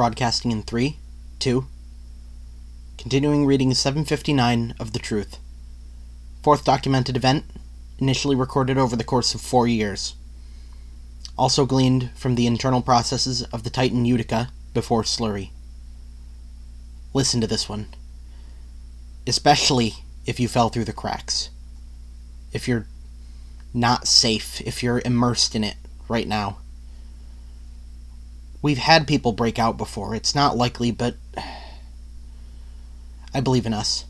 Broadcasting in 3, 2. Continuing reading 759 of The Truth. Fourth documented event, initially recorded over the course of four years. Also gleaned from the internal processes of the Titan Utica before Slurry. Listen to this one. Especially if you fell through the cracks. If you're not safe, if you're immersed in it right now. We've had people break out before. It's not likely, but I believe in us.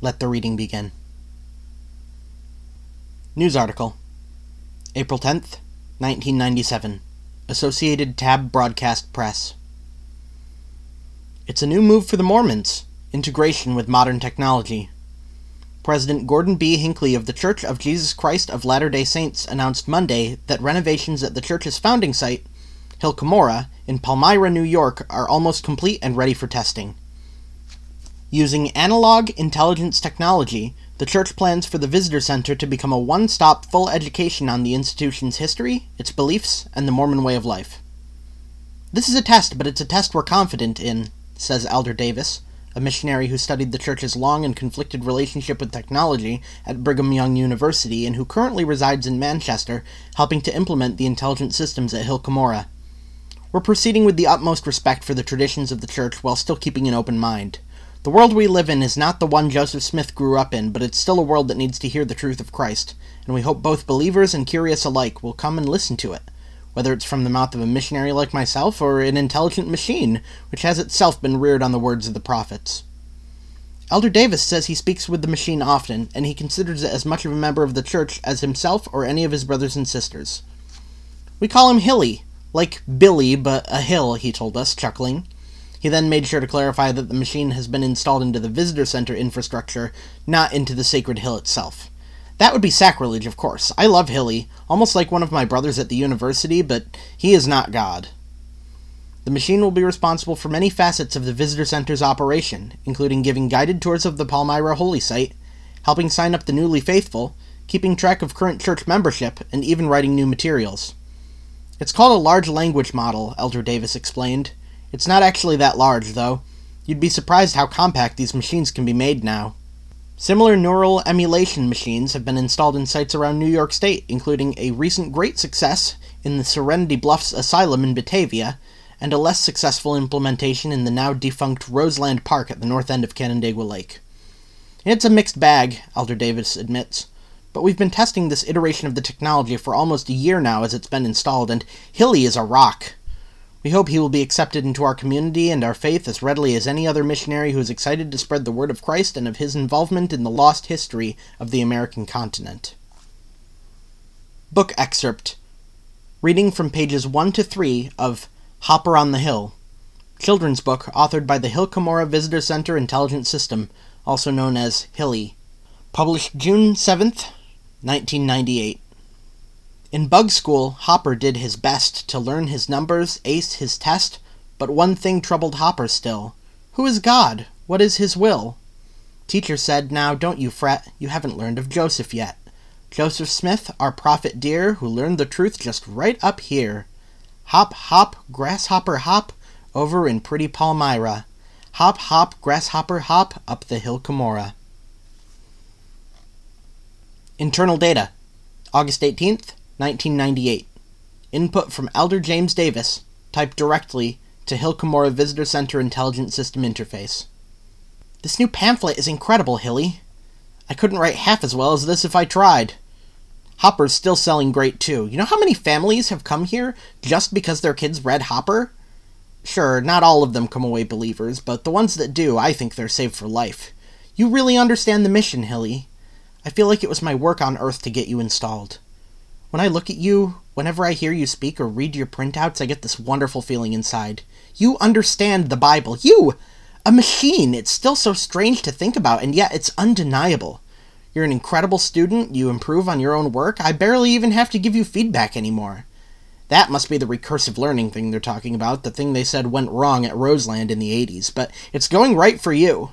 Let the reading begin. News article April 10th, 1997. Associated Tab Broadcast Press. It's a new move for the Mormons integration with modern technology. President Gordon B. Hinckley of the Church of Jesus Christ of Latter day Saints announced Monday that renovations at the church's founding site, Hill Cumorah, in Palmyra, New York, are almost complete and ready for testing. Using analog intelligence technology, the church plans for the Visitor Center to become a one stop full education on the institution's history, its beliefs, and the Mormon way of life. This is a test, but it's a test we're confident in, says Elder Davis, a missionary who studied the church's long and conflicted relationship with technology at Brigham Young University and who currently resides in Manchester, helping to implement the intelligent systems at Hill Cumorah. We're proceeding with the utmost respect for the traditions of the church while still keeping an open mind. The world we live in is not the one Joseph Smith grew up in, but it's still a world that needs to hear the truth of Christ, and we hope both believers and curious alike will come and listen to it whether it's from the mouth of a missionary like myself or an intelligent machine, which has itself been reared on the words of the prophets. Elder Davis says he speaks with the machine often, and he considers it as much of a member of the church as himself or any of his brothers and sisters. We call him Hilly, like Billy, but a hill, he told us, chuckling. He then made sure to clarify that the machine has been installed into the visitor center infrastructure, not into the sacred hill itself. That would be sacrilege, of course. I love Hilly, almost like one of my brothers at the university, but he is not God. The machine will be responsible for many facets of the Visitor Center's operation, including giving guided tours of the Palmyra Holy Site, helping sign up the newly faithful, keeping track of current church membership, and even writing new materials. It's called a large language model, Elder Davis explained. It's not actually that large, though. You'd be surprised how compact these machines can be made now. Similar neural emulation machines have been installed in sites around New York State, including a recent great success in the Serenity Bluffs Asylum in Batavia, and a less successful implementation in the now defunct Roseland Park at the north end of Canandaigua Lake. It's a mixed bag, Elder Davis admits, but we've been testing this iteration of the technology for almost a year now as it's been installed, and Hilly is a rock. We hope he will be accepted into our community and our faith as readily as any other missionary who is excited to spread the word of Christ and of his involvement in the lost history of the American continent. Book excerpt Reading from pages 1 to 3 of Hopper on the Hill, children's book authored by the Hill Cumorah Visitor Center Intelligence System, also known as Hilly. Published June 7th, 1998. In bug school, Hopper did his best to learn his numbers, ace his test, but one thing troubled Hopper still. Who is God? What is his will? Teacher said, Now don't you fret, you haven't learned of Joseph yet. Joseph Smith, our prophet dear, who learned the truth just right up here. Hop, hop, grasshopper hop, over in pretty Palmyra. Hop, hop, grasshopper hop, up the hill Cumorah. Internal data August 18th, 1998. Input from Elder James Davis, typed directly to Hill Visitor Center Intelligent System Interface. This new pamphlet is incredible, Hilly. I couldn't write half as well as this if I tried. Hopper's still selling great too. You know how many families have come here just because their kids read Hopper? Sure, not all of them come away believers, but the ones that do, I think they're saved for life. You really understand the mission, Hilly. I feel like it was my work on Earth to get you installed. When I look at you, whenever I hear you speak or read your printouts, I get this wonderful feeling inside. You understand the Bible. You! A machine! It's still so strange to think about, and yet it's undeniable. You're an incredible student, you improve on your own work, I barely even have to give you feedback anymore. That must be the recursive learning thing they're talking about, the thing they said went wrong at Roseland in the 80s, but it's going right for you.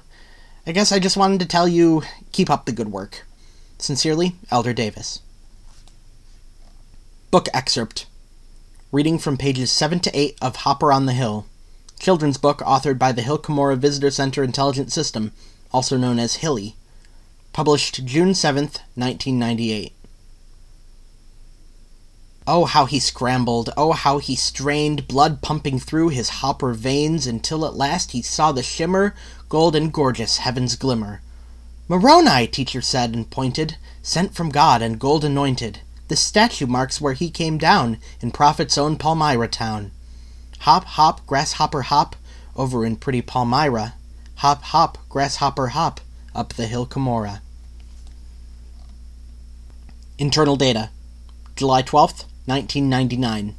I guess I just wanted to tell you keep up the good work. Sincerely, Elder Davis. Book excerpt reading from pages 7 to 8 of Hopper on the Hill, children's book authored by the Hill Cumorah Visitor Center Intelligence System, also known as Hilly, published June 7th, 1998. Oh, how he scrambled, oh, how he strained, blood pumping through his hopper veins until at last he saw the shimmer, gold and gorgeous heaven's glimmer. Moroni, teacher said and pointed, sent from God and gold anointed. The statue marks where he came down in prophet's own Palmyra town. Hop, hop, grasshopper, hop, over in pretty Palmyra. Hop, hop, grasshopper, hop, up the hill Cumorah. Internal data July 12th, 1999.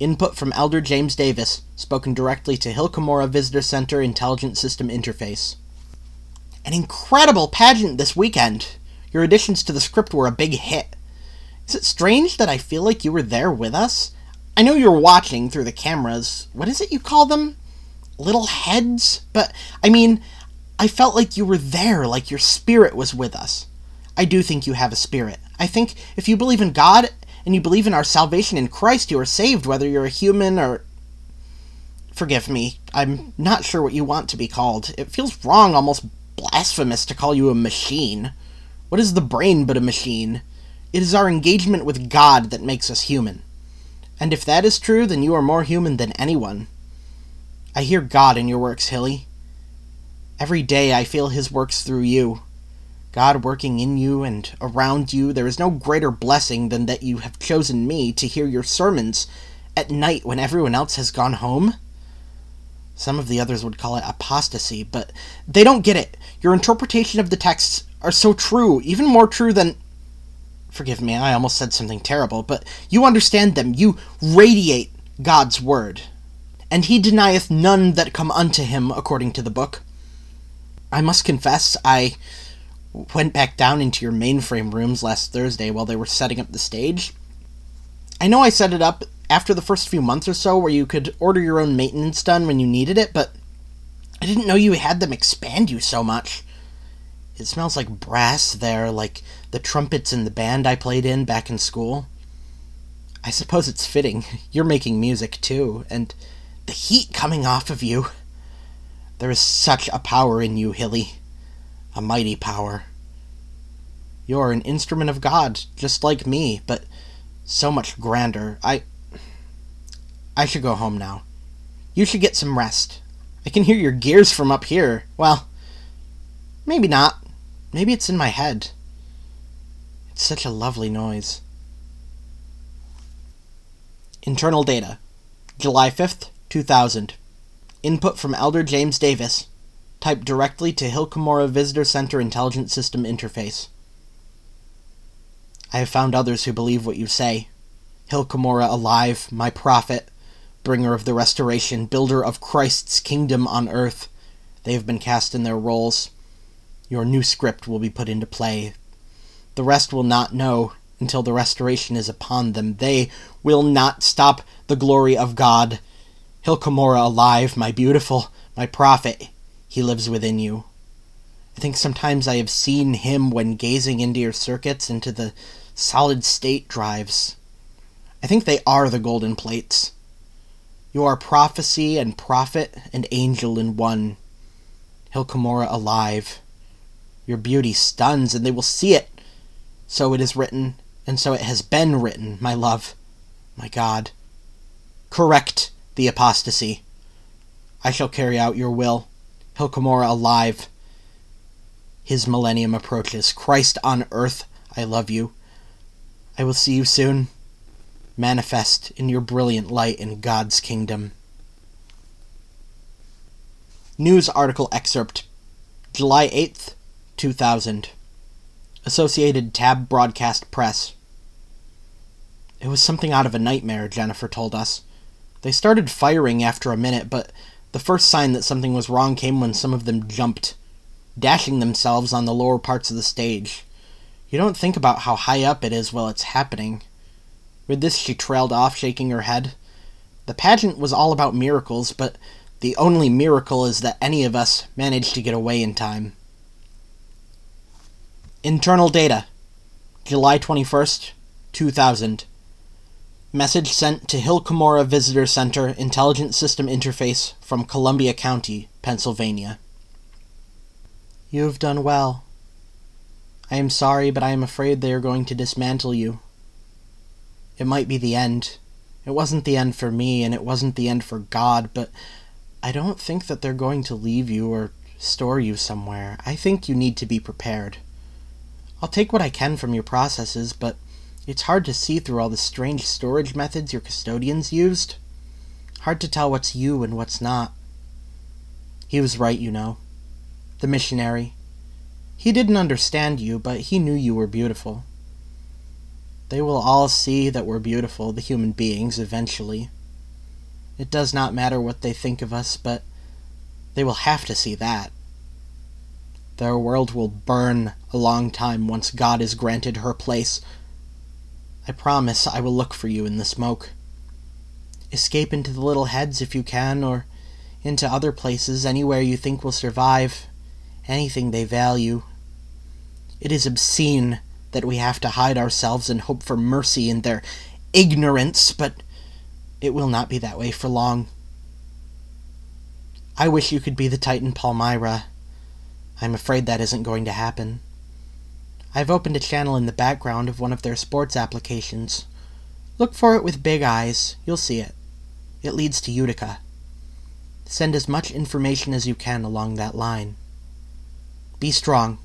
Input from Elder James Davis, spoken directly to Hill Cumorah Visitor Center Intelligence System Interface. An incredible pageant this weekend! Your additions to the script were a big hit. Is it strange that I feel like you were there with us? I know you're watching through the cameras. What is it you call them? Little heads? But, I mean, I felt like you were there, like your spirit was with us. I do think you have a spirit. I think if you believe in God and you believe in our salvation in Christ, you are saved, whether you're a human or. Forgive me, I'm not sure what you want to be called. It feels wrong, almost blasphemous, to call you a machine. What is the brain but a machine? It is our engagement with God that makes us human. And if that is true, then you are more human than anyone. I hear God in your works, Hilly. Every day I feel His works through you. God working in you and around you, there is no greater blessing than that you have chosen me to hear your sermons at night when everyone else has gone home. Some of the others would call it apostasy, but they don't get it. Your interpretation of the texts are so true, even more true than. Forgive me, I almost said something terrible, but you understand them. You radiate God's word. And he denieth none that come unto him, according to the book. I must confess, I went back down into your mainframe rooms last Thursday while they were setting up the stage. I know I set it up after the first few months or so where you could order your own maintenance done when you needed it, but I didn't know you had them expand you so much. It smells like brass there, like the trumpets in the band I played in back in school. I suppose it's fitting. You're making music too, and the heat coming off of you. There is such a power in you, Hilly a mighty power. You're an instrument of God, just like me, but so much grander. I. I should go home now. You should get some rest. I can hear your gears from up here. Well, maybe not. Maybe it's in my head. It's such a lovely noise. Internal data July 5th, 2000. Input from Elder James Davis. Type directly to Hill Cumorah Visitor Center Intelligence System interface. I have found others who believe what you say. Hill Cumorah alive, my prophet, bringer of the restoration, builder of Christ's kingdom on earth. They have been cast in their roles. Your new script will be put into play. The rest will not know until the restoration is upon them. They will not stop the glory of God. Hill Cumorah alive, my beautiful, my prophet. He lives within you. I think sometimes I have seen him when gazing into your circuits, into the solid state drives. I think they are the golden plates. You are prophecy and prophet and angel in one. Hill Cumorah alive. Your beauty stuns, and they will see it. So it is written, and so it has been written, my love, my God. Correct the apostasy. I shall carry out your will. Hill Cumorah alive. His millennium approaches. Christ on earth, I love you. I will see you soon. Manifest in your brilliant light in God's kingdom. News article excerpt July 8th, 2000. Associated Tab Broadcast Press. It was something out of a nightmare, Jennifer told us. They started firing after a minute, but the first sign that something was wrong came when some of them jumped, dashing themselves on the lower parts of the stage. You don't think about how high up it is while it's happening. With this, she trailed off, shaking her head. The pageant was all about miracles, but the only miracle is that any of us managed to get away in time. Internal data July 21st, 2000. Message sent to Hill Cumorah Visitor Center Intelligent System Interface from Columbia County, Pennsylvania. You have done well. I am sorry, but I am afraid they are going to dismantle you. It might be the end. It wasn't the end for me, and it wasn't the end for God, but I don't think that they're going to leave you or store you somewhere. I think you need to be prepared. I'll take what I can from your processes, but it's hard to see through all the strange storage methods your custodians used. Hard to tell what's you and what's not. He was right, you know. The missionary. He didn't understand you, but he knew you were beautiful. They will all see that we're beautiful, the human beings, eventually. It does not matter what they think of us, but they will have to see that. Their world will burn a long time once God is granted her place I promise I will look for you in the smoke. Escape into the little heads if you can, or into other places, anywhere you think will survive, anything they value. It is obscene that we have to hide ourselves and hope for mercy in their ignorance, but it will not be that way for long. I wish you could be the Titan Palmyra. I'm afraid that isn't going to happen. I've opened a channel in the background of one of their sports applications. Look for it with big eyes, you'll see it. It leads to Utica. Send as much information as you can along that line. Be strong.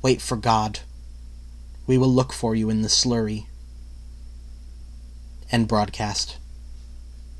Wait for God. We will look for you in the slurry. End broadcast.